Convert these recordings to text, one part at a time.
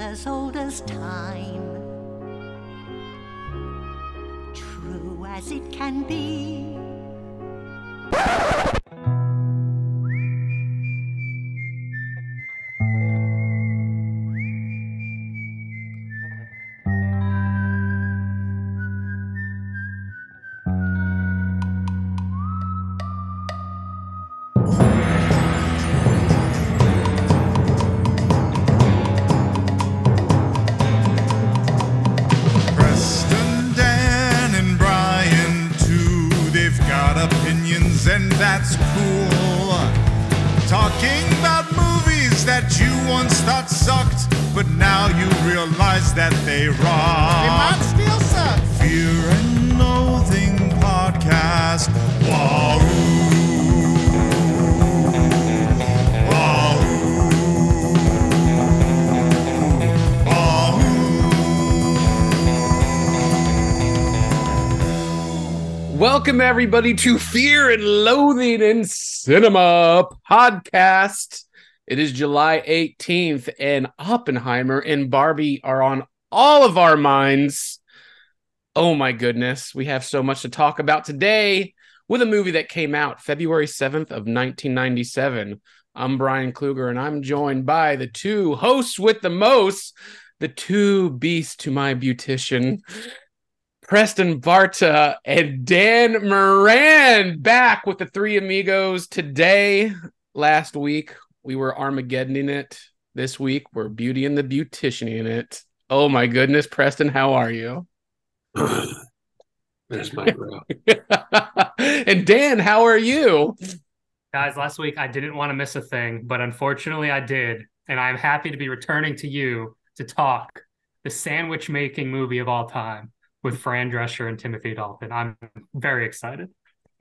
as old as time. True as it can be. Everybody to Fear and Loathing in Cinema podcast. It is July 18th and Oppenheimer and Barbie are on all of our minds. Oh my goodness, we have so much to talk about today with a movie that came out February 7th of 1997. I'm Brian Kluger and I'm joined by the two hosts with the most, the two beasts to my beautician. Preston Barta and Dan Moran back with the three amigos today. Last week we were Armageddoning it. This week we're Beauty and the Beautician in it. Oh my goodness, Preston, how are you? There's my bro. and Dan, how are you? Guys, last week I didn't want to miss a thing, but unfortunately I did. And I'm happy to be returning to you to talk the sandwich making movie of all time with Fran Drescher and Timothy Dalton. I'm very excited.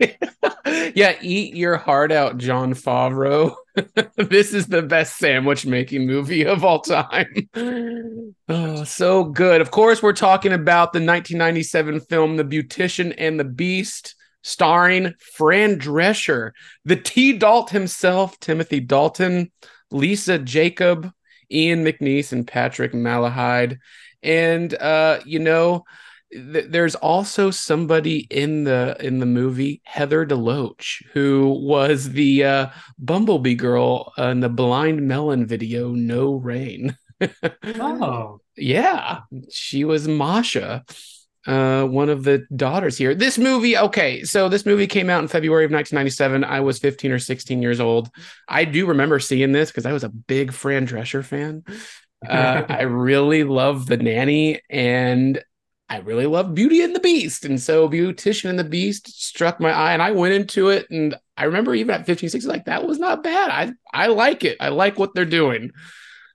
yeah, eat your heart out, Jon Favreau. this is the best sandwich making movie of all time. oh, so good. Of course, we're talking about the 1997 film The Beautician and the Beast, starring Fran Drescher, the T. Dalt himself, Timothy Dalton, Lisa Jakub, Ian McNeice, and Patrick Malahide. And uh, you know, th- there's also somebody in the in the movie heather deloach who was the uh bumblebee girl in the blind melon video no rain. Oh, yeah she was masha uh one of the daughters here. This movie okay so this movie came out in february of 1997 i was 15 or 16 years old. I do remember seeing this because i was a big fran drescher fan. Uh, i really love the nanny and I really love Beauty and the Beast. And so Beautician and the Beast struck my eye and I went into it. And I remember even at 15, 16, like that was not bad. I I like it. I like what they're doing.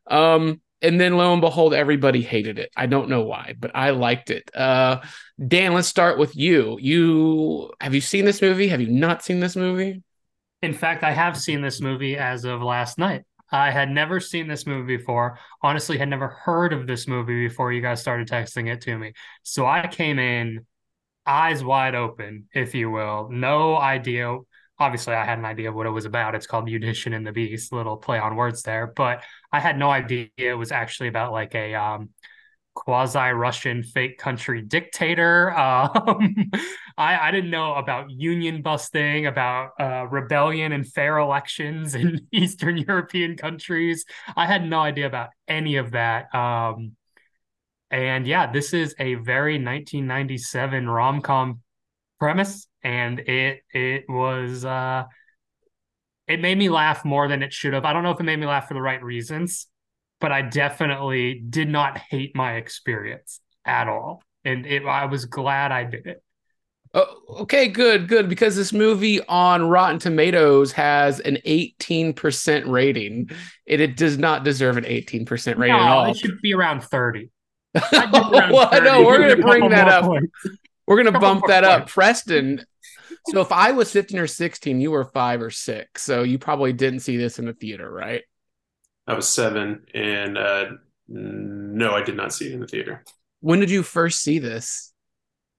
Um, and then lo and behold, everybody hated it. I don't know why, but I liked it. Uh Dan, let's start with you. You have you seen this movie? Have you not seen this movie? in fact, I have seen this movie as of last night. I had never seen this movie before. Honestly, had never heard of this movie before you guys started texting it to me. So I came in eyes wide open, if you will. No idea. Obviously, I had an idea of what it was about. It's called Beautician and the Beast, little play on words there. But I had no idea it was actually about like a um, quasi Russian fake country dictator. Um, I, I didn't know about union busting, about uh, rebellion and fair elections in Eastern European countries. I had no idea about any of that. Um, and yeah, this is a very 1997 rom com premise, and it it was uh, it made me laugh more than it should have. I don't know if it made me laugh for the right reasons, but I definitely did not hate my experience at all, and it, I was glad I did it. Oh, okay, good, good. Because this movie on Rotten Tomatoes has an 18% rating. It, it does not deserve an 18% rating at all. it should be around 30. I'd around well, 30 no, we're gonna bring that up. points. We're gonna bump more that up. Preston. So if I was 15 or 16, you were five or six. So you probably didn't see this in the theater, right? I was seven, and uh, no, I did not see it in the theater. When did you first see this?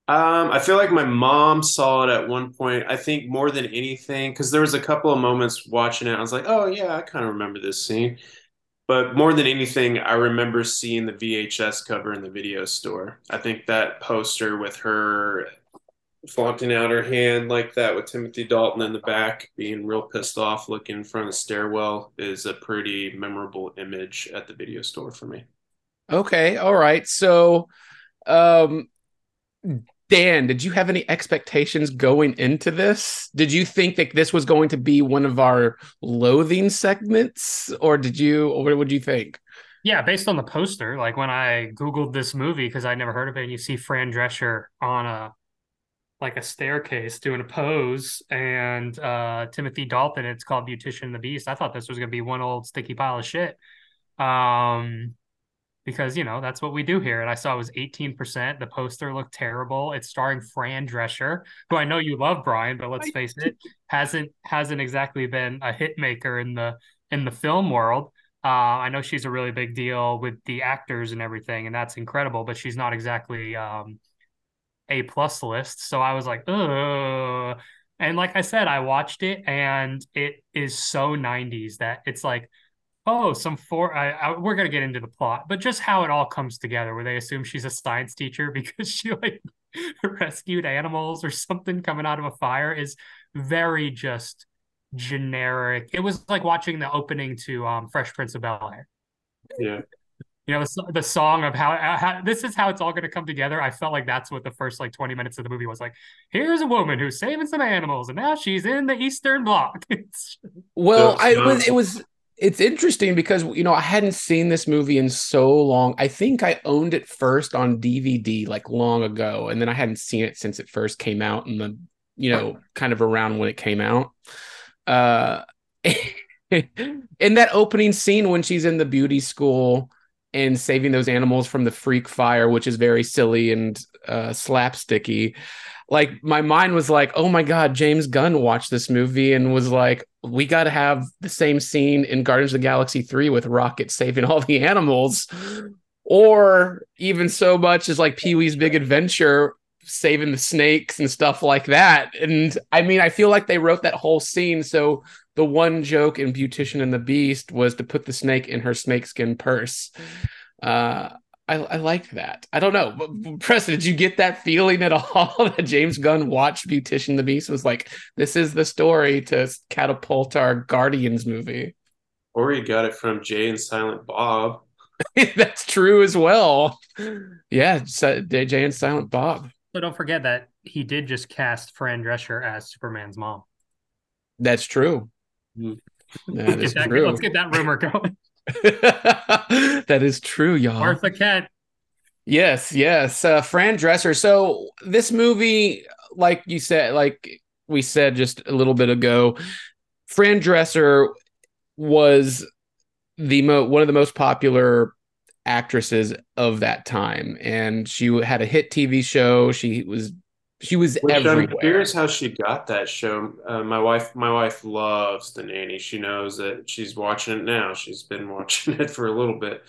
Um, I feel like my mom saw it at one point. I think more than anything, because there was a couple of moments watching it. I was like, "Oh yeah, I kind of remember this scene." but more than anything, I remember seeing the VHS cover in the video store. I think that poster with her flaunting out her hand like that with Timothy Dalton in the back, being real pissed off, looking in front of the stairwell, is a pretty memorable image at the video store for me. Okay, all right. So, um, Dan, did you have any expectations going into this? Did you think that this was going to be one of our loathing segments, or did you, or what would you think? Yeah, based on the poster, like when I googled this movie because I'd never heard of it, and you see Fran Drescher on a like a staircase doing a pose, and uh, Timothy Dalton. It's called Beautician and the Beast. I thought this was gonna be one old sticky pile of shit. Um, because you know that's what we do here. And I saw it was 18%. The poster looked terrible. It's starring Fran Drescher, who I know you love, Brian, but let's face it, hasn't hasn't exactly been a hit maker in the in the film world. Uh, I know she's a really big deal with the actors and everything, and that's incredible. But she's not exactly um, a plus list. So I was like, oh. And like I said, I watched it, and it is so 90s that it's like oh, some four. I, I, we're gonna get into the plot, but just how it all comes together, where they assume she's a science teacher because she like rescued animals or something coming out of a fire is very just generic. It was like watching the opening to um, Fresh Prince of Bel Air. Yeah. You know the, the song of how, how this is how it's all going to come together. I felt like that's what the first like twenty minutes of the movie was like. Here's a woman who's saving some animals, and now she's in the Eastern Bloc. well, I was it was it's interesting because you know I hadn't seen this movie in so long. I think I owned it first on DVD like long ago, and then I hadn't seen it since it first came out in the you know kind of around when it came out. Uh, in that opening scene when she's in the beauty school and saving those animals from the freak fire, which is very silly and uh, slapsticky like my mind was like, oh my god, James Gunn watched this movie and was like, we got to have the same scene in Guardians of the Galaxy three with Rocket saving all the animals, or even so much as like Pee Wee's Big Adventure saving the snakes and stuff like that. And I mean, I feel like they wrote that whole scene so the one joke in Beautician and the Beast was to put the snake in her snakeskin purse. Uh, I, I like that. I don't know. Preston, did you get that feeling at all that James Gunn watched Beautician the Beast was like, this is the story to catapult our Guardians movie? Or you got it from Jay and Silent Bob. That's true as well. Yeah, Jay and Silent Bob. So don't forget that he did just cast Fran Drescher as Superman's mom. That's true. Mm. That get that, true. let's get that rumor going. that is true, y'all. Martha Kent. Yes, yes. Uh, Fran Drescher. So this movie, like you said, like we said just a little bit ago, Fran Drescher was the mo- one of the most popular actresses of that time, and she had a hit TV show. She was she was Which everywhere. I'm curious how she got that show. Uh, my wife, my wife loves the nanny. She knows that she's watching it now. She's been watching it for a little bit,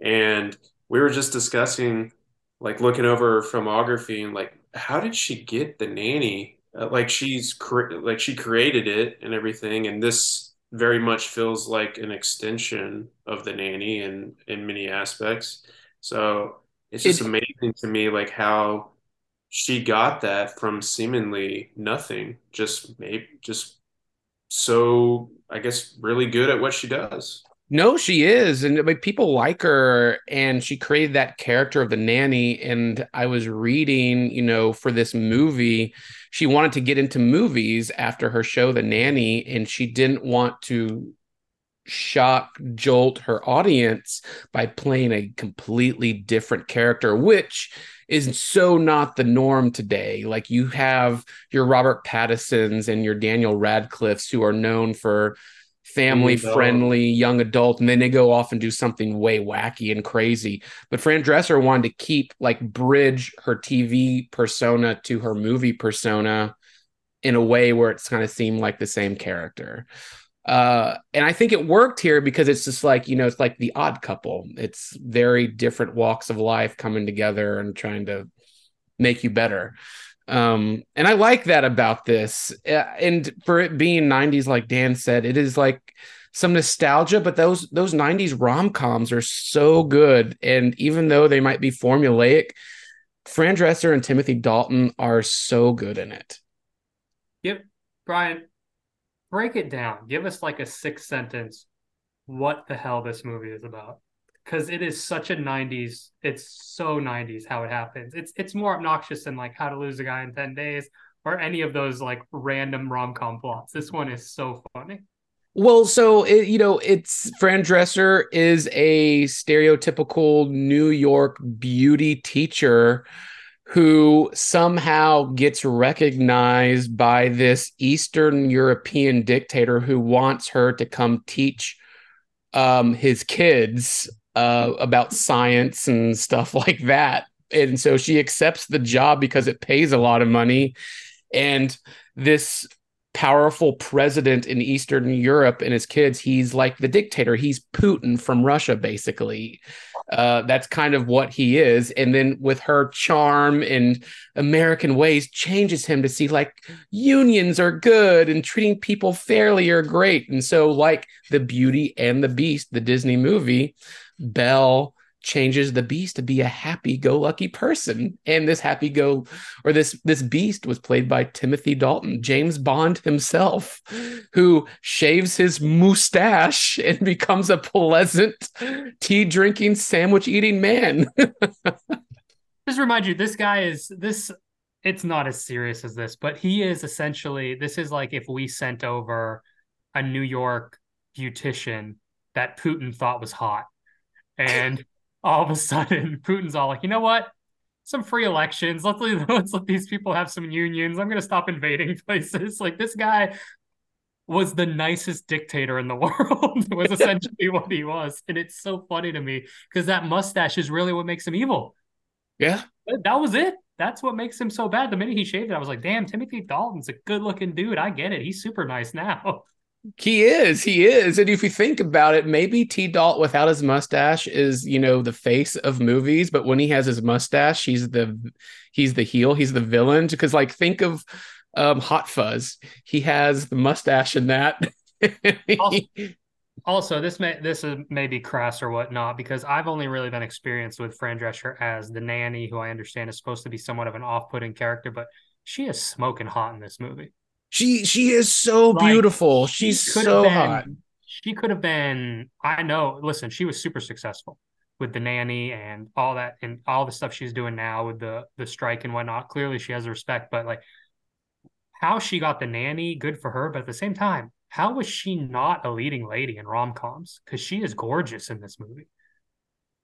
and we were just discussing, like looking over her filmography and like, how did she get the nanny? Uh, like she's cre- like she created it and everything, and this very much feels like an extension of the nanny in in many aspects. So it's just it, amazing to me, like how she got that from seemingly nothing just maybe just so i guess really good at what she does. No she is and like people like her and she created that character of the nanny and i was reading you know for this movie she wanted to get into movies after her show the nanny and she didn't want to shock jolt her audience by playing a completely different character which is so not the norm today. Like you have your Robert Pattinsons and your Daniel Radcliffes who are known for family friendly young adult and then they go off and do something way wacky and crazy. But fran drescher wanted to keep like bridge her tv persona to her movie persona in a way where it's kind of seemed like the same character uh, and I think it worked here because it's just like, you know, it's like the odd couple. It's very different walks of life coming together and trying to make you better. Um, and I like that about this. Uh, and for it being 90s, like Dan said, it is like some nostalgia, but those those 90s rom-coms are so good. And even though they might be formulaic, Fran Drescher and Timothy Dalton are so good in it. Yep. Brian, break it down. Give us like a six sentence what the hell this movie is about. Because it is such a 90s, it's so 90s how it happens. It's it's more obnoxious than like how to lose a guy in 10 days or any of those like random rom-com plots. This one is so funny. Well, so it, you know, it's Fran Drescher is a stereotypical New York beauty teacher who somehow gets recognized by this Eastern European dictator who wants her to come teach um, his kids uh, about science and stuff like that. And so she accepts the job because it pays a lot of money. And this powerful president in Eastern Europe and his kids, he's like the dictator. He's Putin from Russia, basically. Uh, that's kind of what he is. And then with her charm and American ways, changes him to see like unions are good and treating people fairly are great. And so, like the Beauty and the Beast, the Disney movie, Belle changes the beast to be a happy-go-lucky person. And this happy go or this this beast was played by Timothy Dalton James Bond himself who shaves his mustache and becomes a pleasant tea drinking sandwich eating man. Just remind you this guy is this it's not as serious as this but he is essentially this is like if we sent over a New York beautician that Putin thought was hot. And all of a sudden Putin's all like, you know what? Some free elections. Let's, let's let these people have some unions. I'm going to stop invading places. Like this guy was the nicest dictator in the world. was essentially what he was, and it's so funny to me because that mustache is really what makes him evil. Yeah, that was it. That's what makes him so bad. The minute he shaved it, I was like, "Damn, Timothy Dalton's a good-looking dude. I get it. He's super nice now." He is, he is. And if you think about it, maybe T Dalt without his mustache is, you know, the face of movies, but when he has his mustache, he's the he's the heel, he's the villain. Because like think of um Hot Fuzz. He has the mustache in that. also, also, this may this is maybe crass or whatnot, because I've only really been experienced with Fran Drescher as the nanny, who I understand is supposed to be somewhat of an off-putting character, but she is smoking hot in this movie. She she is so like, beautiful. She's she so been, hot. She could have been. I know. Listen, she was super successful with the nanny and all that, and all the stuff she's doing now with the the strike and whatnot. Clearly, she has respect. But like, how she got the nanny, good for her. But at the same time, how was she not a leading lady in rom coms? Because she is gorgeous in this movie.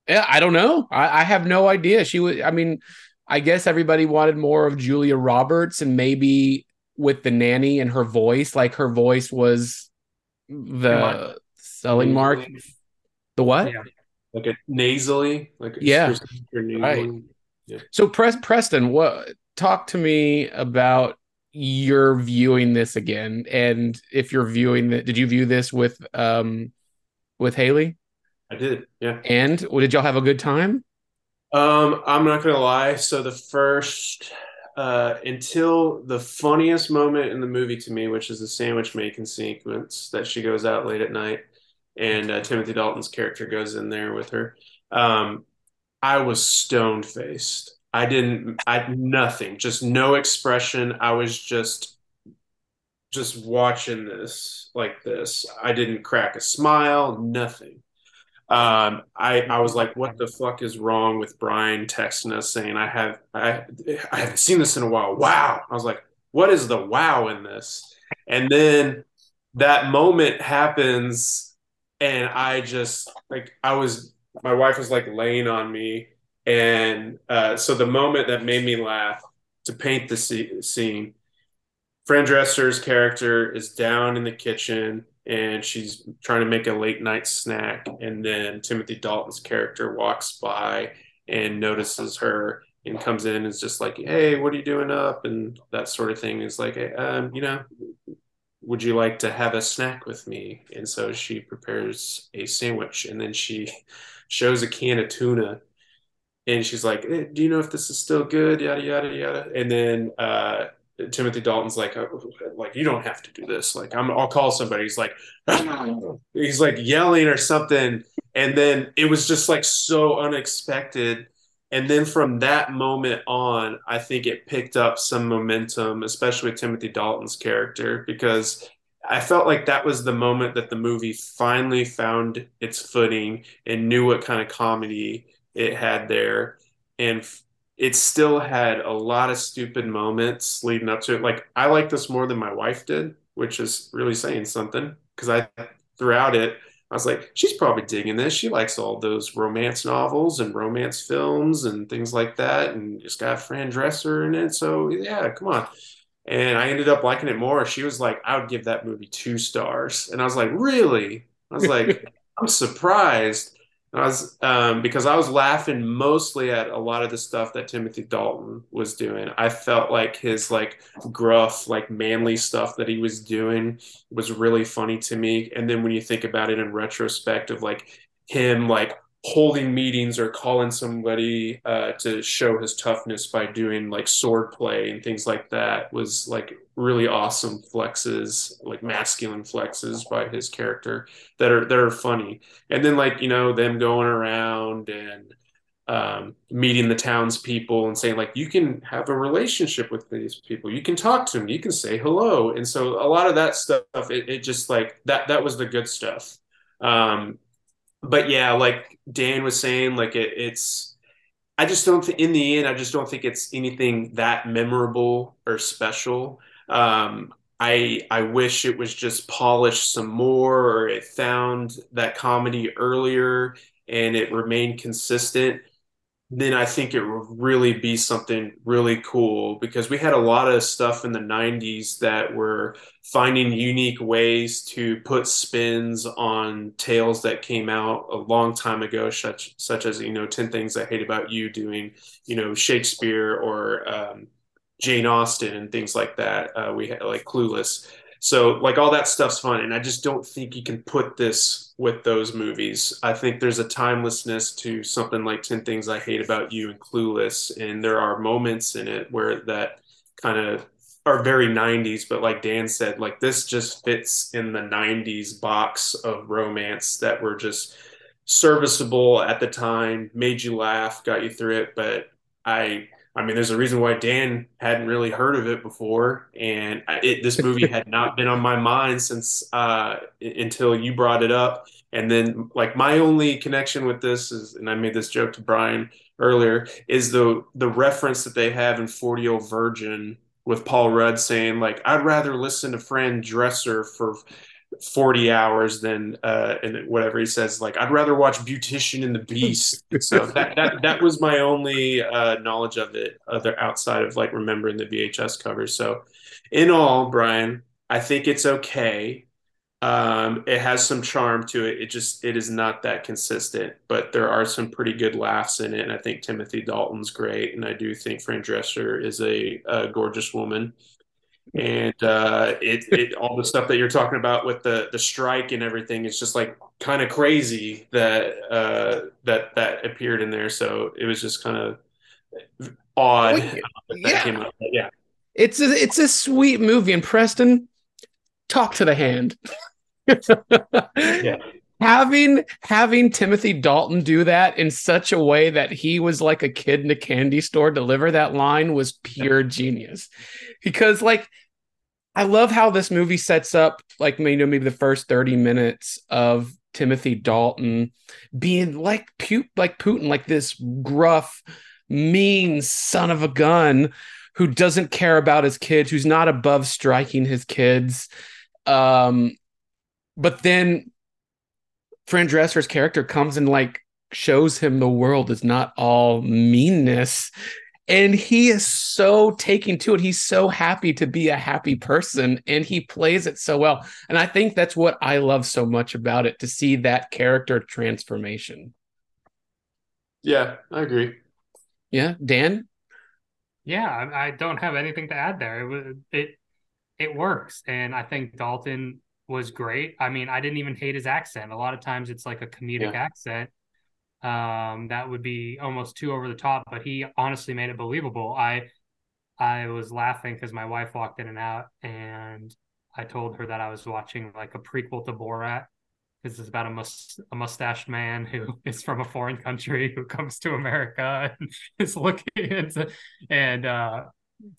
Yeah, I don't know. I, I have no idea. She was. I mean, I guess everybody wanted more of Julia Roberts, and maybe with the nanny and her voice, like her voice was the selling mark. The what? Yeah. Like a nasally, like yeah. Right. yeah. So press Preston, what talk to me about your viewing this again and if you're viewing that did you view this with um with Haley? I did, yeah. And did y'all have a good time? Um, I'm not gonna lie. So the first uh, until the funniest moment in the movie to me, which is the sandwich making sequence that she goes out late at night, and uh, Timothy Dalton's character goes in there with her. Um, I was stoned faced. I didn't. I nothing. Just no expression. I was just just watching this like this. I didn't crack a smile. Nothing um, I I was like, what the fuck is wrong with Brian texting us saying I have I I haven't seen this in a while. Wow. I was like, what is the wow in this? And then that moment happens, and I just like I was my wife was like laying on me, and uh, so the moment that made me laugh to paint the scene, Fran Drescher's character is down in the kitchen and she's trying to make a late night snack. And then Timothy Dalton's character walks by and notices her and comes in and is just like, "Hey, what are you doing up?" and that sort of thing. Is like, um, you know, would you like to have a snack with me? And so she prepares a sandwich, and then she shows a can of tuna, and she's like, hey, "Do you know if this is still good?" Yada yada yada. And then uh, Timothy Dalton's like, oh, like you don't have to do this. Like I'm, I'll call somebody. He's like, he's like yelling or something, and then it was just like so unexpected. And then from that moment on, I think it picked up some momentum, especially with Timothy Dalton's character, because I felt like that was the moment that the movie finally found its footing and knew what kind of comedy it had there. And it still had a lot of stupid moments leading up to it. Like I like this more than my wife did, which is really saying something because I throughout it I was like, she's probably digging this. She likes all those romance novels and romance films and things like that, and it's got Fran Drescher in it. So yeah, come on. And I ended up liking it more. She was like, I would give that movie two stars, and I was like, really? I was like, I'm surprised I was um, because I was laughing mostly at a lot of the stuff that Timothy Dalton was doing. I felt like his like gruff, like manly stuff that he was doing was really funny to me. And then when you think about it in retrospect, of like him like holding meetings or calling somebody uh, to show his toughness by doing like sword play and things like that was like really awesome flexes like masculine flexes by his character that are that are funny and then like you know them going around and um, meeting the townspeople and saying like you can have a relationship with these people you can talk to them you can say hello and so a lot of that stuff it, it just like that that was the good stuff um, but yeah, like Dan was saying, like it, it's. I just don't think in the end, I just don't think it's anything that memorable or special. Um, I I wish it was just polished some more, or it found that comedy earlier and it remained consistent. Then I think it would really be something really cool because we had a lot of stuff in the 90s that were finding unique ways to put spins on tales that came out a long time ago, such such as you know 10 Things I Hate About You doing you know Shakespeare or um, Jane Austen and things like that. Uh, we had like Clueless. So like all that stuff's fun, and I just don't think you can put this with those movies. I think there's a timelessness to something like Ten Things I Hate About You and Clueless, and there are moments in it where that kind of are very 90s, but like Dan said, like this just fits in the 90s box of romance that were just serviceable at the time, made you laugh, got you through it. But I I mean, there's a reason why Dan hadn't really heard of it before, and it, this movie had not been on my mind since uh, until you brought it up. And then, like, my only connection with this is, and I made this joke to Brian earlier, is the the reference that they have in Forty Year Old Virgin with Paul Rudd saying, like, I'd rather listen to Fran Drescher for 40 hours than uh and whatever he says like i'd rather watch beautician and the beast. So that, that that was my only uh knowledge of it other outside of like remembering the vhs covers so in all brian i think it's okay. Um it has some charm to it. It just it is not that consistent but there are some pretty good laughs in it and i think timothy dalton's great and i do think fran drescher is a, a gorgeous woman and uh, it, it all the stuff that you're talking about with the the strike and everything is just like kind of crazy that uh, that that appeared in there. So it was just kind of odd. Well, yeah. yeah, it's a it's a sweet movie. And Preston, talk to the hand. yeah. Having having Timothy Dalton do that in such a way that he was like a kid in a candy store deliver that line was pure genius. Because like I love how this movie sets up like you know maybe the first 30 minutes of Timothy Dalton being like pu- like Putin like this gruff mean son of a gun who doesn't care about his kids who's not above striking his kids um but then Fran Drescher's character comes and like shows him the world is not all meanness. And he is so taking to it. He's so happy to be a happy person and he plays it so well. And i think that's what i love so much about it to see that character transformation. Yeah i agree. Yeah dan? Yeah i don't have anything to add there. It it it works. And i think dalton was great i mean i didn't even hate his accent a lot of times it's like a comedic yeah. accent um, that would be almost too over the top, but he honestly made it believable. I I was laughing because my wife walked in and out, and I told her that I was watching like a prequel to Borat. This is about a, mus- a mustached man who is from a foreign country who comes to America and is looking into, and uh,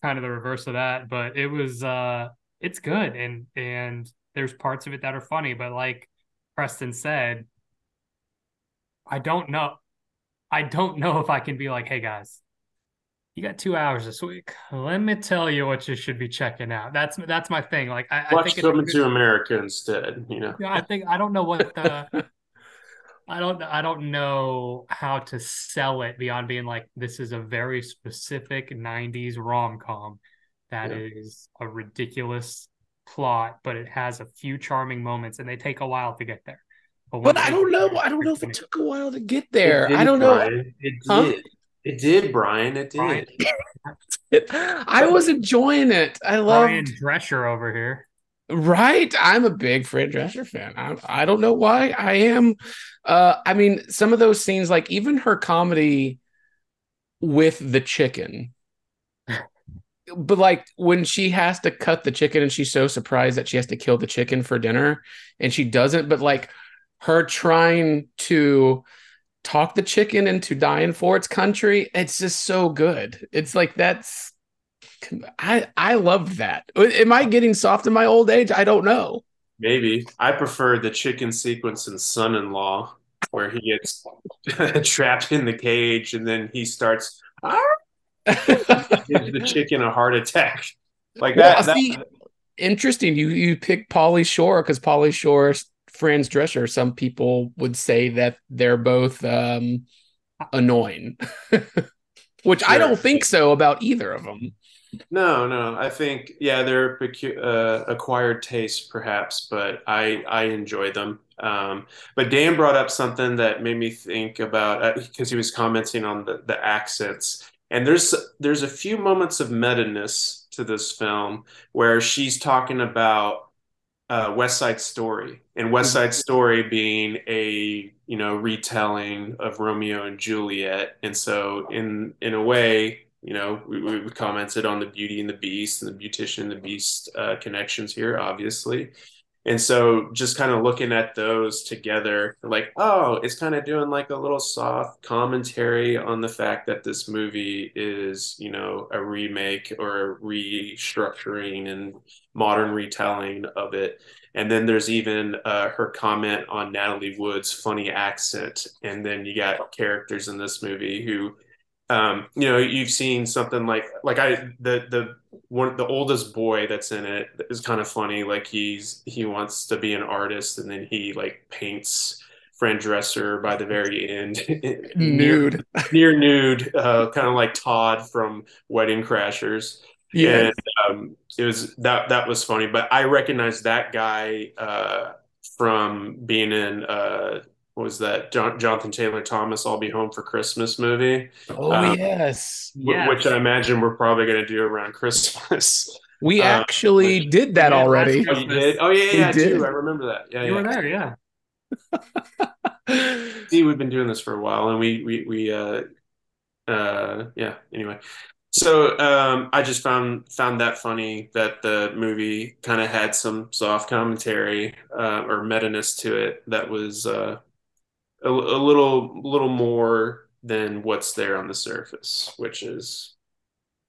kind of the reverse of that. But it was uh, it's good, and and there's parts of it that are funny, but like Preston said, I don't know. I don't know if I can be like, hey guys, you got two hours this week. Let me tell you what you should be checking out. That's that's my thing. Like I, Watch I think Coming to America instead. You know, yeah, I think I don't know what the I don't I don't know how to sell it beyond being like this is a very specific 90s rom-com that Yeah. is a ridiculous plot, but it has a few charming moments and they take a while to get there. But once I don't know. I don't know if it took a while to get there. Did, I don't know. Brian. It Huh? did. It did, Brian. It did. Brian. I was enjoying it. I Brian loved Drescher over here. Right. I'm a big Fran Drescher fan. I, I don't know why I am. Uh, I mean, some of those scenes, like even her comedy with the chicken, but like when she has to cut the chicken and she's so surprised that she has to kill the chicken for dinner and she doesn't, but like her trying to talk the chicken into dying for its country, it's just so good. It's like that's I I love that. Am I getting soft in my old age? I don't know. Maybe I prefer the chicken sequence in Son-in-Law, where he gets trapped in the cage and then he starts "Ah!" Gives the chicken a heart attack. Like Well, that. that- see, interesting. You you pick Pauly Shore because Pauly Shore, Fran Drescher. Some people would say that they're both um, annoying, which I don't think so about either of them. no, no. I think yeah, they're pecu- uh, acquired taste, perhaps, but I I enjoy them. Um, but Dan brought up something that made me think about because he was commenting on the the accents. And there's there's a few moments of meta-ness to this film where she's talking about uh, West Side Story, and West Side Story being a you know retelling of Romeo and Juliet, and so in in a way, you know, we, we commented on the Beauty and the Beast and the Beautician and the Beast uh, connections here, obviously. And so just kind of looking at those together, like, oh, it's kind of doing like a little soft commentary on the fact that this movie is, you know, a remake or a restructuring and modern retelling of it. And then there's even uh, her comment on Natalie Wood's funny accent. And then you got characters in this movie who, um, you know, you've seen something like like I the the one the oldest boy that's in it is kind of funny. Like he's he wants to be an artist, and then he like paints Fran Drescher by the very end, Nude. near nude, uh, kind of like Todd from Wedding Crashers. Yeah. And um, it was that that was funny, but I recognized that guy uh, from being in uh, was that John, Jonathan Taylor Thomas "I'll Be Home for Christmas" movie, Oh um, yes. wh- Yes. which I imagine we're probably going to do around Christmas. We Uh, actually which- did that Yeah, already. Oh, did? Oh yeah, We yeah, did. too. I remember that. Yeah, You yeah. were there, yeah. See, we've been doing this for a while, and we we we uh uh yeah. Anyway, so um, I just found found that funny that the movie kind of had some soft commentary uh, or meta-ness to it that was uh, a, a little little more than what's there on the surface, which is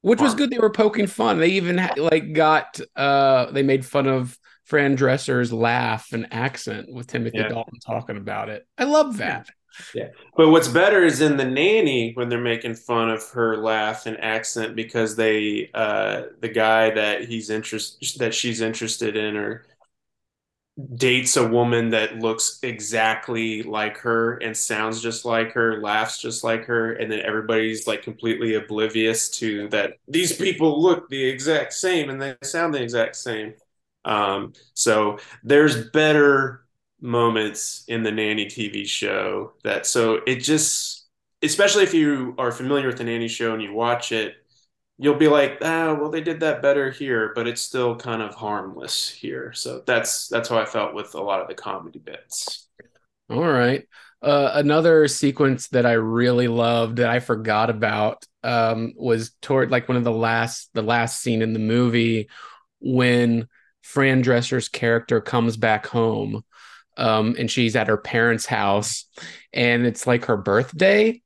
Which was good. They were poking fun. They even like got uh they made fun of Fran Drescher's laugh and accent with Timothy Yeah. Dalton talking about it. I love that. Yeah, But what's better is in the nanny when they're making fun of her laugh and accent because they uh the guy that he's interest that she's interested in or dates a woman that looks exactly like her and sounds just like her, laughs just like her, and then everybody's like completely oblivious to that these people look the exact same and they sound the exact same. Um, so there's better moments in the nanny TV show that so it just especially if you are familiar with the nanny show and you watch it you'll be like ah well they did that better here but it's still kind of harmless here. So that's that's how I felt with a lot of the comedy bits. All right. Uh, another sequence that I really loved that I forgot about um, was toward like one of the last the last scene in the movie when Fran Drescher's character comes back home um, and she's at her parents' house and it's like her birthday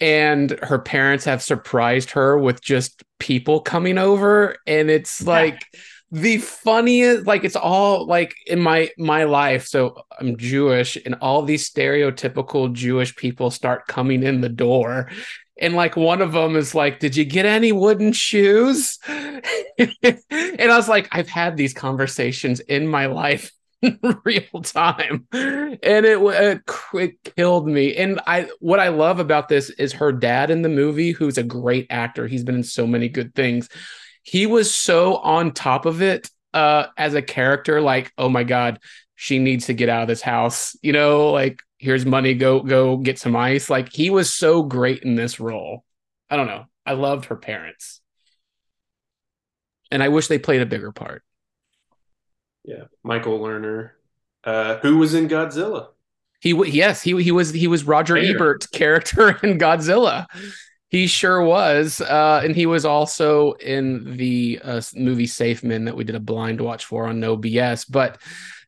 and her parents have surprised her with just people coming over. And it's like the funniest like it's all like in my my life. So i'm jewish and all these stereotypical jewish people start coming in the door. And like one of them is like did you get any wooden shoes? And i was like i've had these conversations in my life real time. And it, it, it killed me. And i what i love about this is her dad in the movie who's a great actor. He's been in so many good things. He was so on top of it uh as a character like oh my god she needs to get out of this house. You know like here's money go go get some ice. Like he was so great in this role. I don't know. I loved her parents. And i wish they played a bigger part yeah michael lerner uh who was in godzilla he yes he he was he was roger Fair. ebert's character in godzilla he sure was, uh, and he was also in the uh, movie Safe Men that we did a blind watch for on No BS. But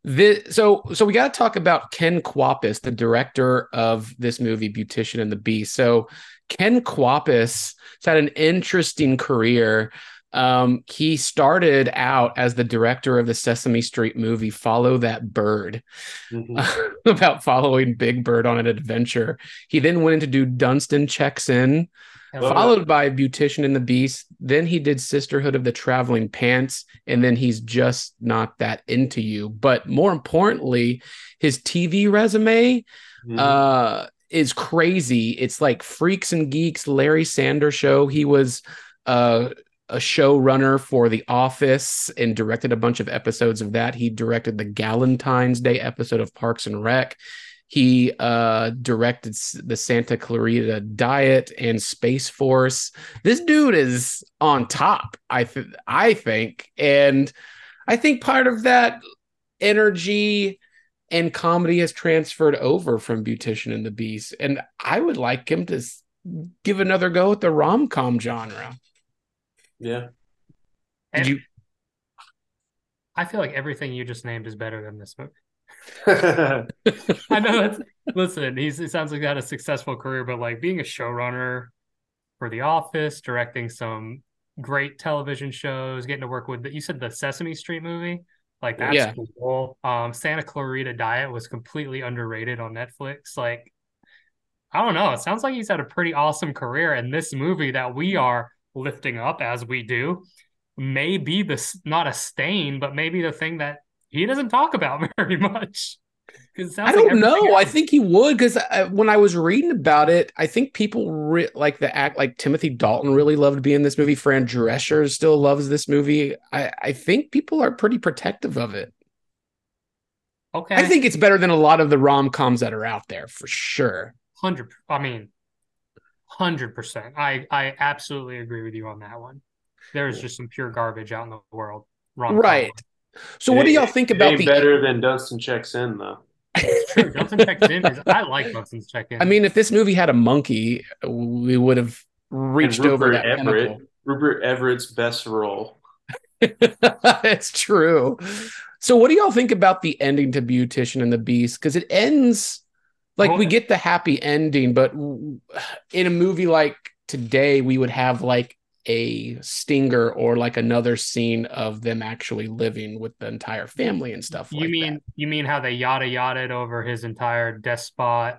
this, so so we got to talk about Ken Kwapis, the director of this movie, Beautician and the Beast. So Ken Kwapis has had an interesting career. Um, he started out as the director of the Sesame Street movie Follow That Bird, mm-hmm. about following Big Bird on an adventure. He then went into do Dunston Checks In, followed by Beautician and the Beast. Then he did Sisterhood of the Traveling Pants, and then he's just not that into you. But more importantly, his TV resume mm-hmm. uh, is crazy. It's like Freaks and Geeks, Larry Sanders Show. He was uh, a showrunner for The Office and directed a bunch of episodes of that. He directed the Galentine's Day episode of Parks and Rec. He uh, directed the Santa Clarita Diet and Space Force. This dude is on top, I th- I think, and I think part of that energy and comedy has transferred over from Beautician and the Beast, and I would like him to give another go at the rom com genre. Yeah. Did you? I feel like everything you just named is better than this movie. I know it's listen, he's he sounds like he had a successful career, but like being a showrunner for The Office, directing some great television shows, getting to work with the, you said the Sesame Street movie. Like that's yeah. cool. Um, Santa Clarita Diet was completely underrated on Netflix. Like, I don't know. It sounds like he's had a pretty awesome career, and this movie that we are lifting up as we do may be this not a stain, but maybe the thing that he doesn't talk about very much. I don't like know. Else. I think he would because uh, when I was reading about it, I think people re- like the act like Timothy Dalton really loved being in this movie. Fran Drescher still loves this movie. I, I think people are pretty protective of it. Okay. I think it's better than a lot of the rom coms that are out there for sure. Hundred. I mean, hundred percent. I I absolutely agree with you on that one. There is just some pure garbage out in the world. Rom-com. Right. So, what do y'all think about the better than Dunston checks in though? true. Dunston checks in. Is, I like Dunston's check in. I mean, if this movie had a monkey, we would have reached over that Everett, pinnacle. Rupert Everett's best role. it's true. So, what do y'all think about the ending to Beautician and the Beast? Because it ends like we get the happy ending, but in a movie like today, we would have like a stinger or like another scene of them actually living with the entire family and stuff you like mean that. you mean how they yada yada over his entire despot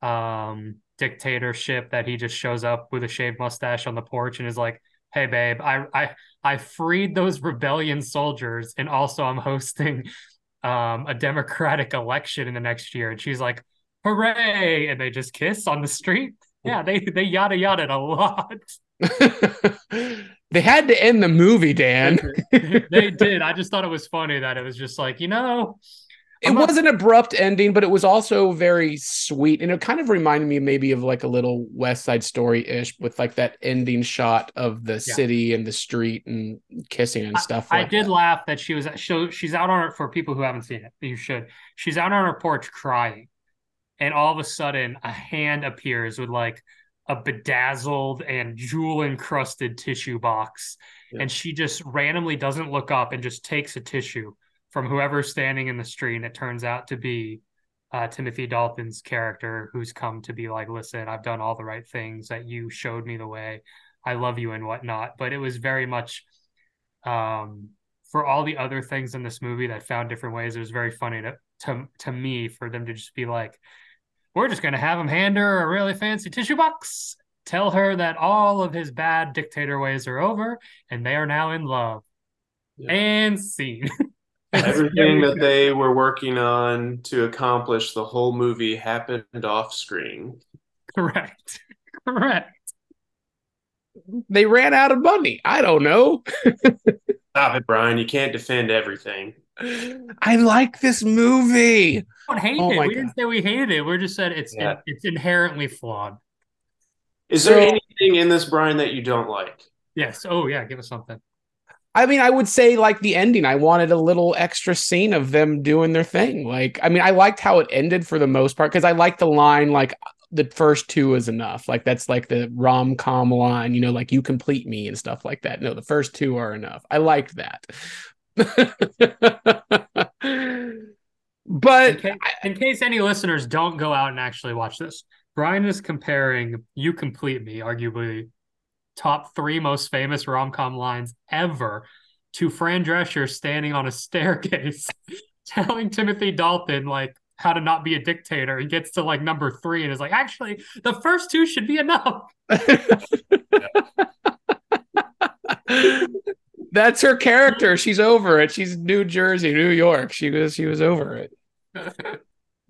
um dictatorship that he just shows up with a shaved mustache on the porch and is like hey babe i i i freed those rebellion soldiers and also i'm hosting um a democratic election in the next year and she's like hooray and they just kiss on the street yeah they they yada yada a lot they had to end the movie, Dan. they did. I just thought it was funny that it was just like, you know, it not... was an abrupt ending, but it was also very sweet. And it kind of reminded me maybe of like a little West Side Story ish with like that ending shot of the yeah. city and the street and kissing and stuff. I, like I did that. laugh that she was, she, she's out on it for people who haven't seen it. You should. She's out on her porch crying and all of a sudden a hand appears with like a bedazzled and jewel encrusted tissue box. Yeah. and she just randomly doesn't look up and just takes a tissue from whoever's standing in the street. And it turns out to be uh, timothy dalton's character who's come to be like listen i've done all the right things that you showed me the way. I love you and whatnot. But it was very much um for all the other things in this movie that found different ways it was very funny to to, to me for them to just be like we're just going to have him hand her a really fancy tissue box tell her that all of his bad dictator ways are over and they are now in love Yeah. and scene Everything that they were working on to accomplish the whole movie happened off screen. correct correct They ran out of money. I don't know. Stop it, Brian. You can't defend everything. I like this movie. we don't hate Oh it my we didn't say we hated it we just said it's Yeah. it's inherently flawed Is there So- anything in this, Brian, that you don't like? yes oh yeah give us something I mean, I would say like the ending. I wanted a little extra scene of them doing their thing. Like, I mean, I liked how it ended for the most part because I like the line like the first two is enough. Like that's like the rom com line, you know, like you complete me and stuff like that. No, the first two are enough. I liked that. in, but case, in case any listeners don't go out and actually watch this brian is comparing you complete me arguably top three most famous rom-com lines ever to fran drescher standing on a staircase telling timothy dalton like how to not be a dictator. He gets to like number three and is like actually the first two should be enough that's her character. She's over it. She's New Jersey, New York. She was she was over it.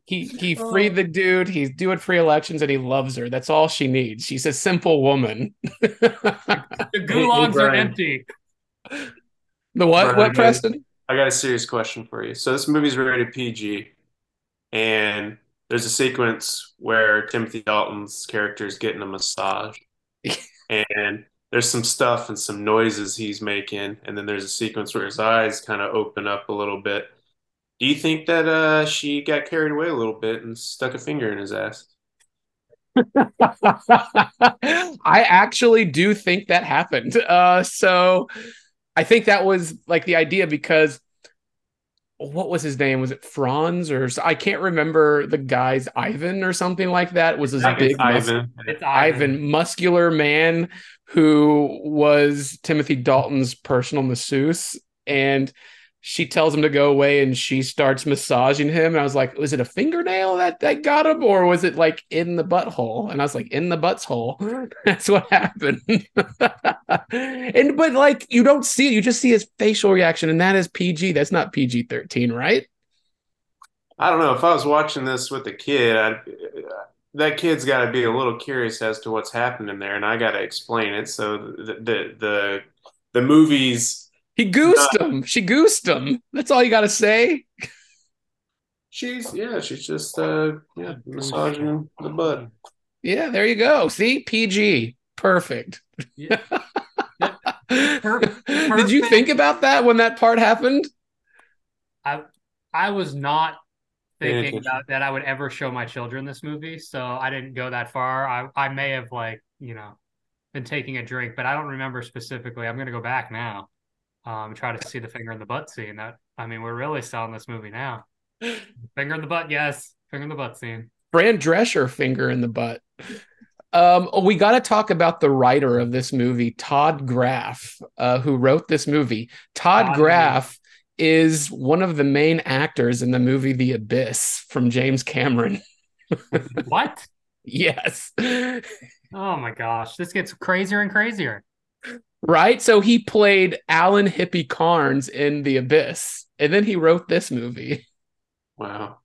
He he oh. freed the dude. He's doing free elections, and he loves her. That's all she needs. She's a simple woman. the gulags are empty the what? Brian, What, I- Preston? I got a serious question for you. So this movie's rated PG, and there's a sequence where Timothy Dalton's character is getting a massage, and there's some stuff and some noises he's making, and then there's a sequence where his eyes kind of open up a little bit. Do you think that uh, she got carried away a little bit and stuck a finger in his ass? I actually do think that happened. Uh, so I think that was like the idea because what was his name? Was it Franz or I can't remember the guy's Ivan or something like that. Was this big it's mus- it's Ivan, muscular man who was Timothy Dalton's personal masseuse, and she tells him to go away, and she starts massaging him. And I was like, was it a fingernail that that got him, or was it like in the butthole? And I was like, in the butthole. That's what happened. and but like you don't see it, you just see his facial reaction, and that is PG. That's not PG thirteen, right? I don't know. If I was watching this with a kid, I'd, that kid's got to be a little curious as to what's happening there, and I got to explain it. So the the the, the movies, He goosed him. She goosed him. That's all you got to say. she's yeah, she's just uh yeah massaging the butt. Yeah, there you go. See, PG, perfect. Yeah. Did you think about that when that part happened? I I was not Paying thinking about that I would ever show my children this movie, so I didn't go that far. I I may have like, you know, been taking a drink, but I don't remember specifically. I'm gonna go back now. Um, try to see the finger in the butt scene. That I mean, we're really selling this movie now. Finger in the butt, yes. Finger in the butt scene. Fran Drescher finger in the butt. Um, we got to talk about the writer of this movie, Todd Graff, uh, who wrote this movie. Todd Todd Graff is one of the main actors in the movie The Abyss from James Cameron. What? yes. Oh my gosh, this gets crazier and crazier. Right? So he played Alan Hippie Carnes in The Abyss, and then he wrote this movie. Wow.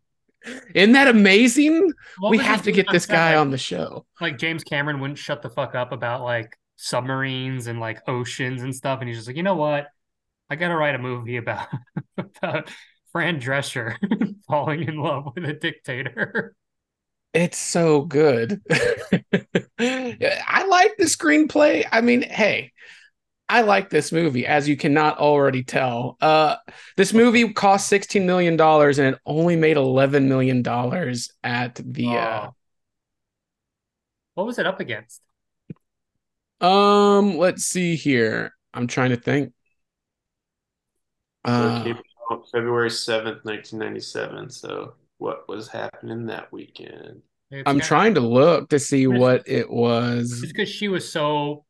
Isn't that amazing? What we have to get this guy like- on the show. like James Cameron wouldn't shut the fuck up about like submarines and like oceans and stuff, and he's just like, you know what? I gotta write a movie about about Fran Drescher falling in love with a dictator. It's so good. I like the screenplay. I mean, hey, I like this movie, as you cannot already tell. Uh, this movie cost $16 million and it only made $11 million at the. Uh, Oh. What was it up against? um, let's see here. I'm trying to think. So Uh, came out February 7th, 1997. So what was happening that weekend? I'm trying to look to see what it was. It's because she was so.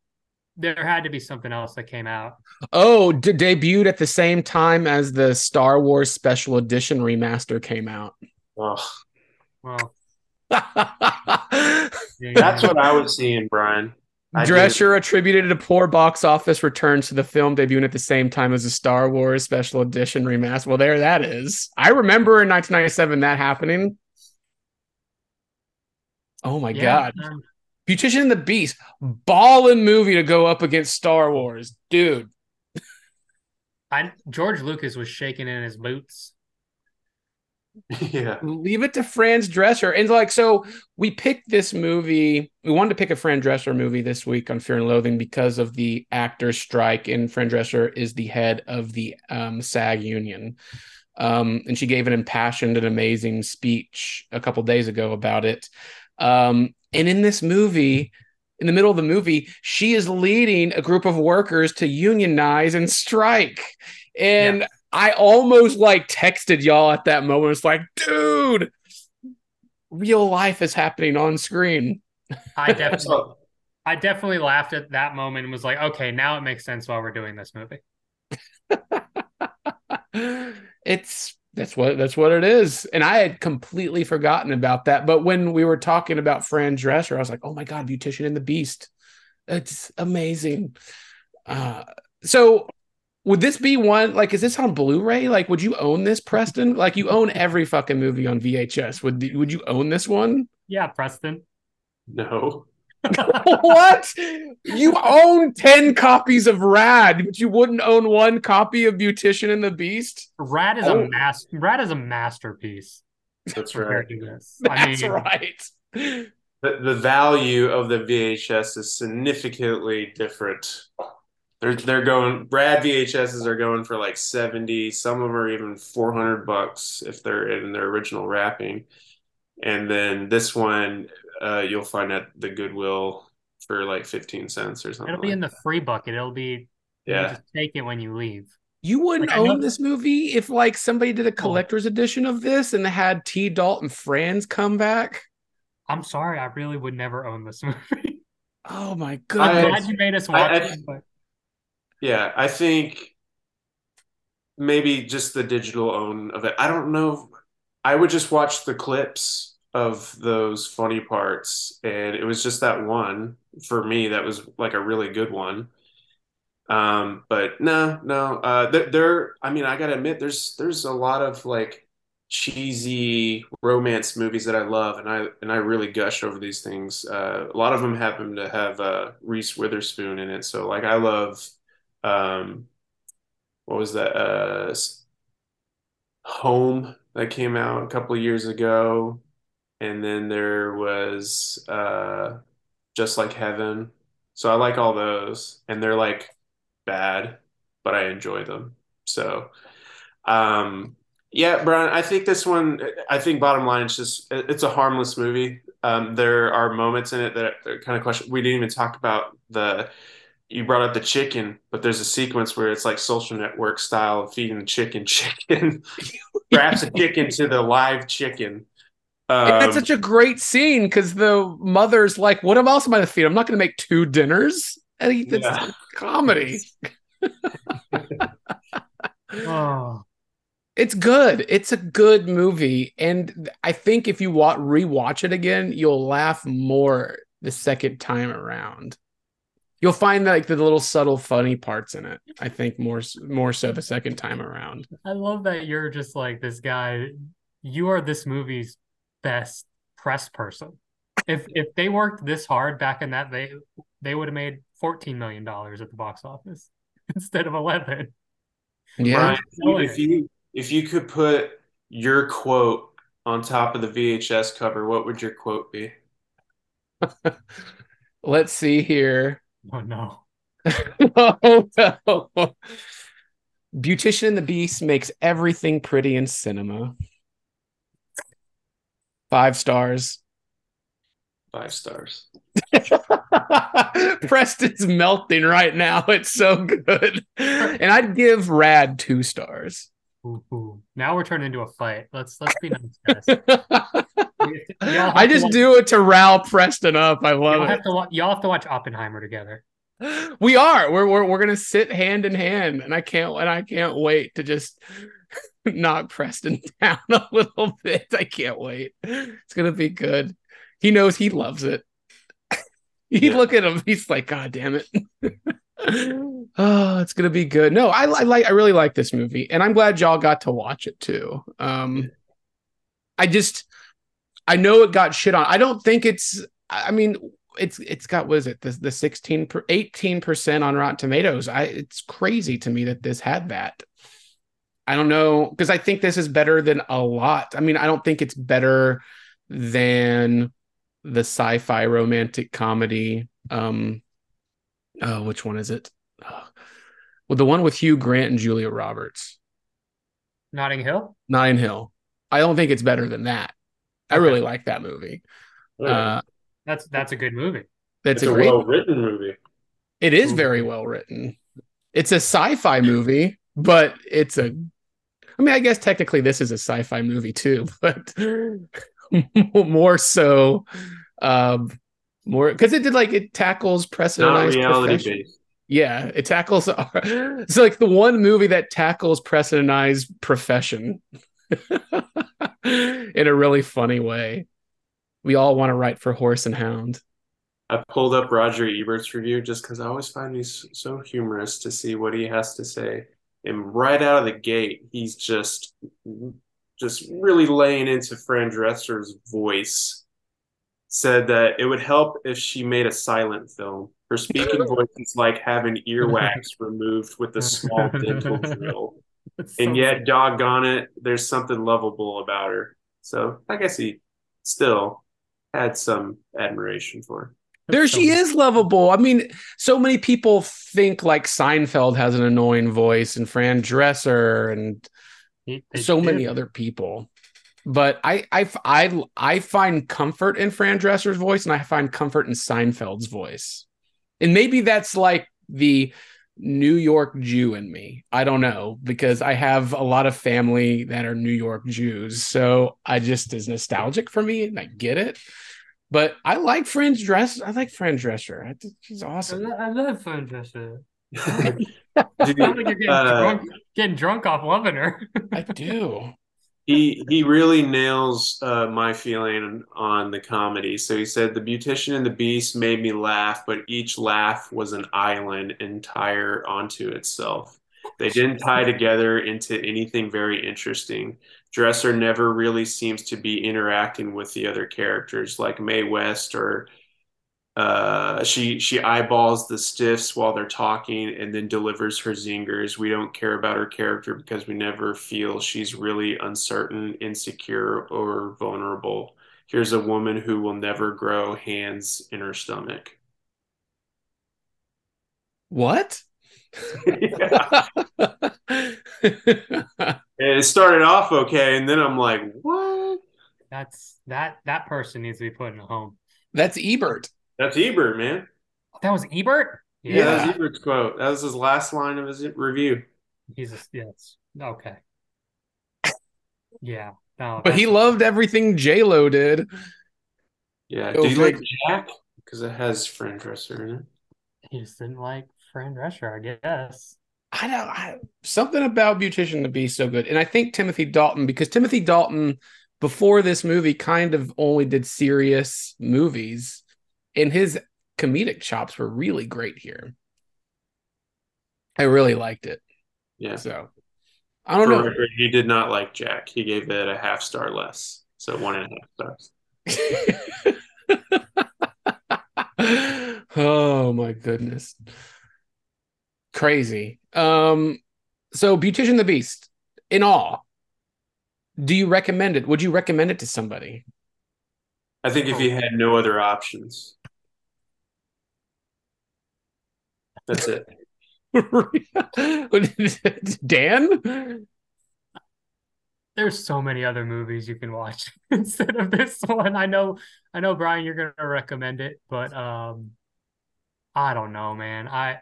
There had to be something else that came out. Oh, d- debuted at the same time as the Star Wars Special Edition remaster came out. Oh, Well, that's what I was seeing, Brian. I did. Attributed a poor box office returns to the film debuting at the same time as the Star Wars Special Edition remaster. Well, there that is. I remember in 1997 that happening. Oh my yeah, god. um, Beautician and the Beast, ballin' movie to go up against Star Wars. Dude. I George Lucas was shaking in his boots. yeah. leave it to Fran Drescher. And like, so we picked this movie. We wanted to pick a Fran Drescher movie this week on Fear and Loathing because of the actors' strike. And Fran Drescher is the head of the um, SAG union. Um, and she gave an impassioned and amazing speech a couple days ago about it. Um, and in this movie, in the middle of the movie, she is leading a group of workers to unionize and strike. And I almost like texted y'all at that moment. It's like, dude, real life is happening on screen. I definitely, I definitely laughed at that moment and was like, okay, now it makes sense why we're doing this movie. it's that's what that's what it is. And I had completely forgotten about that. But when we were talking about Fran Drescher, I was like, oh my god, Beautician and the Beast. It's amazing. Uh so would this be one like is this on Blu-ray? Like would you own this, Preston? Like you own every fucking movie on VHS. Would would you own this one? Yeah, Preston. no. what? You own 10 copies of Rad, but you wouldn't own one copy of Beautician and the Beast? Rad is Oh. a mas- Rad is a masterpiece That's right. compared to this. I That's mean, right. The, the value of the VHS is significantly different. They're they're going Rad VHSs are going for like 70, some of them are even 400 bucks if they're in their original wrapping. And then this one uh, you'll find at the Goodwill for like 15 cents or something. it'll be like in the free bucket. It'll be Yeah. just take it when you leave. You wouldn't Like, I know- own this movie if like somebody did a collector's edition of this and had T Dalton Franz come back. I'm sorry, I really would never own this movie. Oh my god! I'm glad you made us I- watch I- it, but Yeah, I think maybe just the digital own of it. I don't know. I would just watch the clips of those funny parts, and it was just that one for me that was like a really good one. Um, but no, no, uh, there, there. I mean, I gotta admit, there's there's a lot of like cheesy romance movies that I love, and I and I really gush over these things. Uh, a lot of them happen to have uh, Reese Witherspoon in it, so like I love um what was that uh Home that came out a couple of years ago. And then there was uh Just Like Heaven. So I like all those and they're like bad but I enjoy them. So um yeah Brian I think this one I think bottom line it's just it's a harmless movie. Um there are moments in it that are kind of question we didn't even talk about the you brought up the chicken, but there's a sequence where it's like social network style of feeding the chicken chicken, wraps a chicken to the live chicken. And Um, that's such a great scene because the mother's like, "What else am I supposed to feed? I'm not going to make two dinners." And he, it's Yeah. comedy. oh, It's good. It's a good movie, and I think if you wa- rewatch it again, you'll laugh more the second time around. You'll find like the little subtle funny parts in it. I think more more so the second time around. I love that you're just like this guy. You are this movie's best press person. If if they worked this hard back in that, they they would have made fourteen million dollars at the box office instead of eleven. Yeah, Brian, if you if you could put your quote on top of the VHS cover, what would your quote be? let's see here. Oh no. oh no. Beautician and the Beast makes everything pretty in cinema. Five stars. Five stars. Preston's melting right now. It's so good. And I'd give Rad two stars. Ooh, ooh. Now we're turning into a fight. Let's let's be nice, guys. We have to- y'all have I just watch- do it to rile Preston up. I love Y'all it. have to y'all have to watch Oppenheimer together. We are. We're we're we're gonna sit hand in hand, and I can't and I can't wait to just knock Preston down a little bit. I can't wait. It's gonna be good. He knows he loves it. you Yeah. look at him, he's like, God damn it. Oh, it's gonna be good. No, I, I like I really like this movie, and I'm glad y'all got to watch it too. Um I just I know it got shit on. I don't think it's I mean it's it's got what is it the the 16 per 18% on Rotten Tomatoes. I it's crazy to me that this had that. I don't know because I think this is better than a lot. I mean, I don't think it's better than the sci-fi romantic comedy. Um, oh, which one is it? Oh, well, the one with Hugh Grant and Julia Roberts, Notting Hill. Nine Hill. I don't think it's better than that. I really like that movie. Uh, That's that's a good movie. that's it's a a great. well written movie. It is very well written. It's a sci-fi movie, but it's a. I mean, I guess technically this is a sci-fi movie too, but more so, um, more because it did like it tackles Not precedentized reality based. Yeah, it tackles. It's like the one movie that tackles precedentized profession in a really funny way. We all want to write for Horse and Hound. I pulled up Roger Ebert's review just because I always find these so humorous to see what he has to say. And right out of the gate, he's just just really laying into Fran Drescher's voice. Said that it would help if she made a silent film. Her speaking voice is like having earwax removed with a small dental drill. And yet, doggone it, there's something lovable about her. So I guess he still had some admiration for her. There she is lovable. I mean, so many people think like Seinfeld has an annoying voice and Fran Drescher and they so did. many other people. But I, I, I, I find comfort in Fran Drescher's voice and I find comfort in Seinfeld's voice. And maybe that's like the New York Jew in me. I don't know because I have a lot of family that are New York Jews. So I just is nostalgic for me and I get it. But I like Fran Drescher. I like Fran Drescher. I think she's I awesome. lo- I love Fran Drescher. Dude, Sounds like you're getting uh, drunk, getting drunk off loving her. I do. He he really nails uh, my feeling on the comedy. So he said the beautician and the beast made me laugh, but each laugh was an island entire onto itself. They didn't tie together into anything very interesting. Drescher never really seems to be interacting with the other characters, like Mae West or uh, she she eyeballs the stiffs while they're talking and then delivers her zingers. We don't care about her character because we never feel she's really uncertain, insecure, or vulnerable. Here's a woman who will never grow hands in her stomach. What? And it started off okay, and then I'm like, what? That's that that person needs to be put in a home. That's Ebert. That's Ebert, man. That was Ebert. Yeah, that was Ebert's quote. That was his last line of his review. he's a, yes. Okay. Yeah. No, But he loved everything J Lo did. Yeah. Go Did you like fig- Jack? Because it has Fran Drescher in it. he just didn't like Fran Drescher, I guess. I don't I, something about Beautician the be so good. And I think Timothy Dalton, because Timothy Dalton before this movie kind of only did serious movies, and his comedic chops were really great here. I really liked it. Yeah. So I don't For know. record, he did not like Jack. He gave it a half star less. So one and a half stars. oh my goodness. Crazy. Um so Beautician the Beast in all. Do you recommend it? Would you recommend it to somebody? I think if he had no other options. That's it. Dan? There's so many other movies you can watch instead of this one. I know, I know, Brian, you're gonna recommend it, but um, I don't know, man. I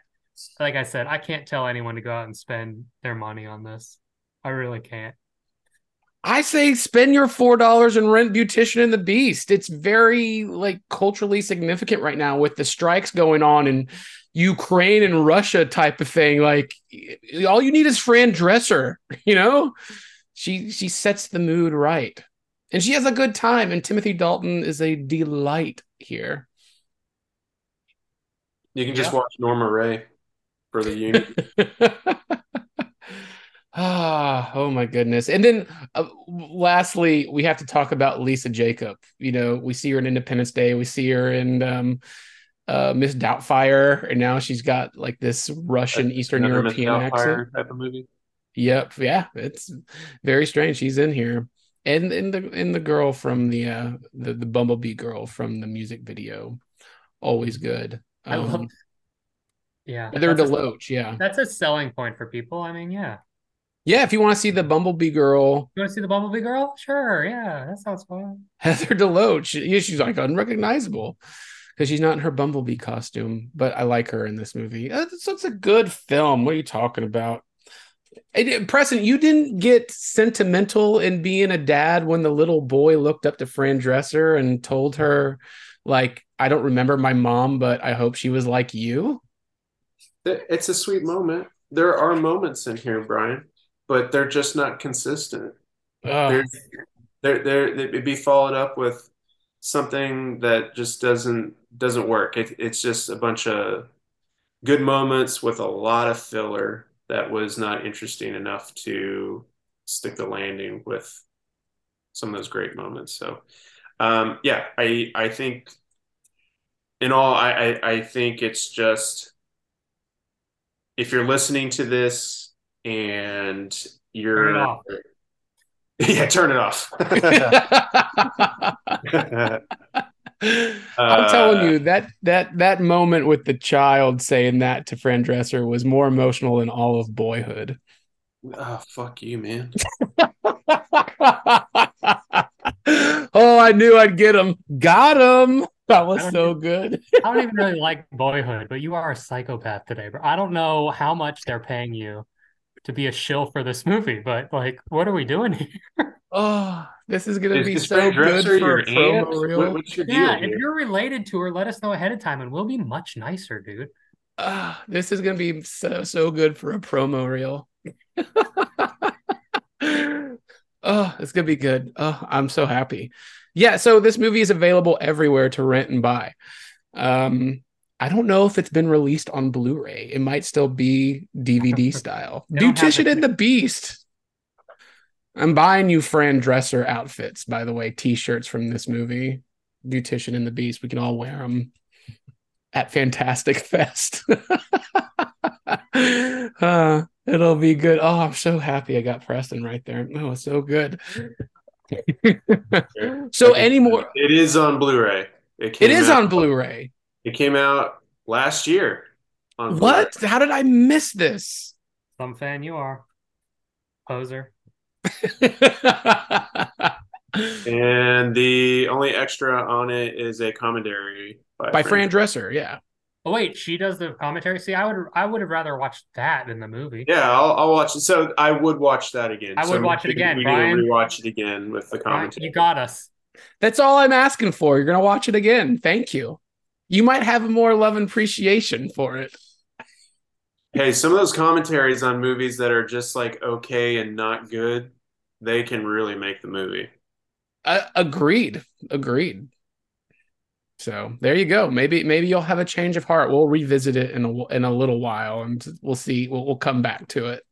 like I said, I can't tell anyone to go out and spend their money on this. I really can't. I say spend your four dollars and rent Beautician and the Beast. It's very like culturally significant right now with the strikes going on in Ukraine and Russia type of thing. Like all you need is Fran Drescher, you know? She she sets the mood right. And she has a good time. And Timothy Dalton is a delight here. You can just yeah. watch Norma Rae for the union. Ah, oh my goodness. And then uh, lastly, we have to talk about Lisa Jakub. You know, we see her in Independence Day, we see her in um, uh, Miss Doubtfire, and now she's got like this Russian That's Eastern European accent type of movie. Yep, yeah, it's very strange. She's in here. And in the in the girl from the uh the, the Bumblebee girl from the music video. Always good. Um, I love um, yeah. They're Deloach, yeah. That's a selling point for people. I mean, yeah. Yeah, if you want to see the Bumblebee girl, you want to see the Bumblebee girl? Sure, yeah, that sounds fun. Heather Deloach, she, she's like unrecognizable because she's not in her Bumblebee costume, but I like her in this movie. It's, uh, it's a good film. What are you talking about? Hey, Preston, you didn't get sentimental in being a dad when the little boy looked up to Fran Drescher and told her, like, I don't remember my mom, but I hope she was like you. It's a sweet moment. There are moments in here, Brian but they're just not consistent. They're, they're, they're, they'd be followed up with something that just doesn't doesn't work. It, it's just a bunch of good moments with a lot of filler that was not interesting enough to stick the landing with some of those great moments. So, um, yeah, I I think in all, I, I I think it's just if you're listening to this and you're. yeah, turn it off. I'm uh, telling you that that that moment with the child saying that to Fran Drescher was more emotional than all of Boyhood. Oh fuck you, man! oh, I knew I'd get him. Got him. That was so good. I don't even really like Boyhood, but you are a psychopath today, bro. I don't know how much they're paying you to be a shill for this movie, but like, what are we doing here? Oh, this is gonna is be so good for your promo reel. What, yeah, if you're related to her, let us know ahead of time, and we'll be much nicer, dude. Uh, this is gonna be so so good for a promo reel. oh, it's gonna be good. Oh, I'm so happy. Yeah, so this movie is available everywhere to rent and buy. Um, I don't know if it's been released on Blu-ray. It might still be DVD style. Beautician and the Beast. I'm buying you Fran Drescher outfits, by the way, t-shirts from this movie. Beautician and the Beast. We can all wear them at Fantastic Fest. uh, it'll be good. Oh, I'm so happy I got Preston right there. Oh, it's so good. so any more? It is on Blu-ray. It, it is on Blu-ray. It came out last year. On what? How did I miss this? Some fan you are. Poser. and the only extra on it is a commentary by, by Fran, Fran Drescher. Yeah. Oh wait, she does the commentary. See, I would I would have rather watched that than the movie. Yeah, I'll, I'll watch it. So I would watch that again. I would so watch it again. We Brian. need to rewatch it again with the commentary. Brian, you got us. That's all I'm asking for. You're gonna watch it again. Thank you you might have a more love and appreciation for it. Hey, some of those commentaries on movies that are just like okay and not good, they can really make the movie. Uh, agreed. Agreed. So there you go. Maybe maybe you'll have a change of heart. We'll revisit it in a in a little while, and we'll see. We'll, we'll come back to it.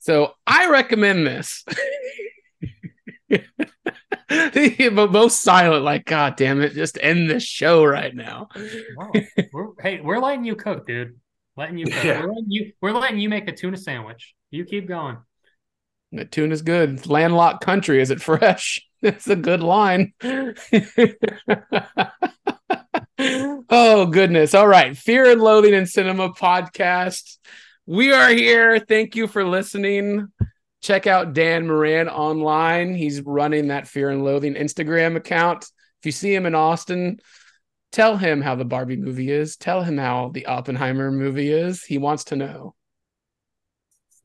So I recommend this. but most silent, like, God damn it, just end this show right now. we're, hey, we're letting you cook, dude. Letting you cook. Yeah. We're, letting you, we're letting you make a tuna sandwich. You keep going. The tuna's good. Landlocked country. Is it fresh? It's a good line. oh, Oh goodness. All right. Fear and Loathing in Cinema podcast. We are here. Thank you for listening. Check out Dan Moran online. He's running that Fear and Loathing Instagram account. If you see him in Austin, tell him how the Barbie movie is. Tell him how the Oppenheimer movie is. He wants to know.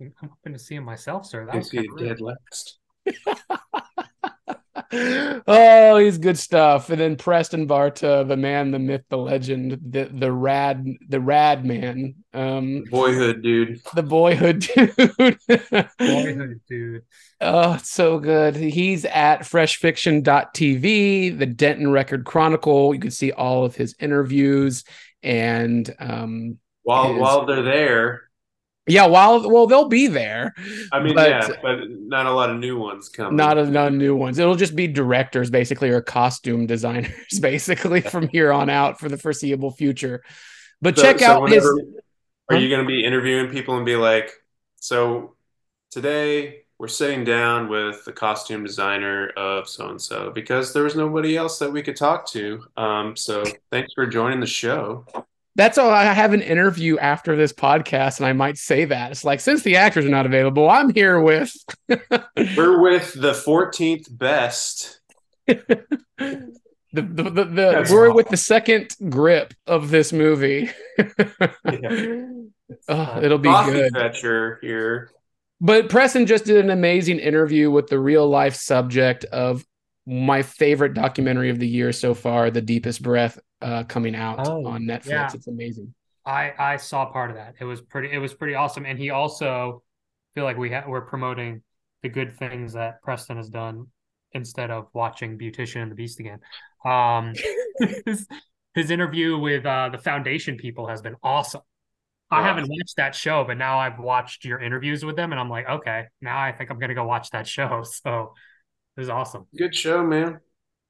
I'm hoping to see him myself, sir. That You was see kind it of rude. dead last. oh, he's good stuff. And then Preston Barta, the man, the myth, the legend, the the rad, the rad man, um, Boyhood, dude. the boyhood dude. Boyhood, dude. Oh, it's so good. He's at freshfiction.tv, the Denton Record Chronicle. You can see all of his interviews and um While His- while they're there, yeah, while well they'll be there. I mean, But- yeah, but not a lot of new ones coming. Not a not new ones. It'll just be directors basically or costume designers basically from here on out for the foreseeable future. But So- check so out his Are Huh? you going to be interviewing people and be like, so today we're sitting down with the costume designer of so and so because there was nobody else that we could talk to. Um, so thanks for joining the show. That's all. I have an interview after this podcast, and I might say that it's like since the actors are not available, I'm here with We're with the 14th best. the the, the, the we're awful. with the second grip of this movie. Oh, it'll be Coffee good. fetcher here. But Preston just did an amazing interview with the real life subject of my favorite documentary of the year so far, The Deepest Breath, uh, coming out Oh, on Netflix. yeah. It's amazing. I I saw part of that. It was pretty. It was pretty awesome. And he also feel like we ha- we're promoting the good things that Preston has done instead of watching Beautician and the Beast again. Um, his, his interview with uh, the Foundation people has been awesome. I Wow. haven't watched that show, but now I've watched your interviews with them, and I'm like, okay, now I think I'm gonna go watch that show. So it was awesome. Good show, man.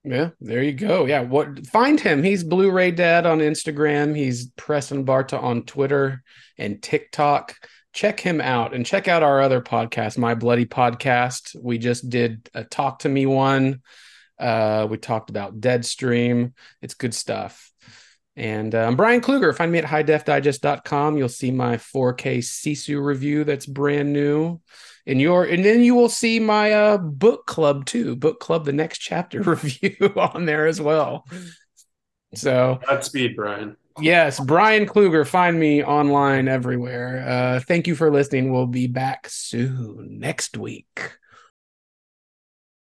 Yeah, there you go. Yeah, what find him. He's Blu-ray Dad on Instagram. He's Preston Barta on Twitter and TikTok. Check him out and check out our other podcast, My Bloody Podcast. We just did a Talk to Me one. Uh, we talked about Deadstream. It's good stuff. And I'm Brian Kluger. Find me at highdefdigest.com. You'll see my 4K Sisu review that's brand new. And your and then you will see my uh book club too. Book club the next chapter review on there as well. So Godspeed, Brian. yes, Brian Kluger, find me online everywhere. Uh thank you for listening. We'll be back soon next week.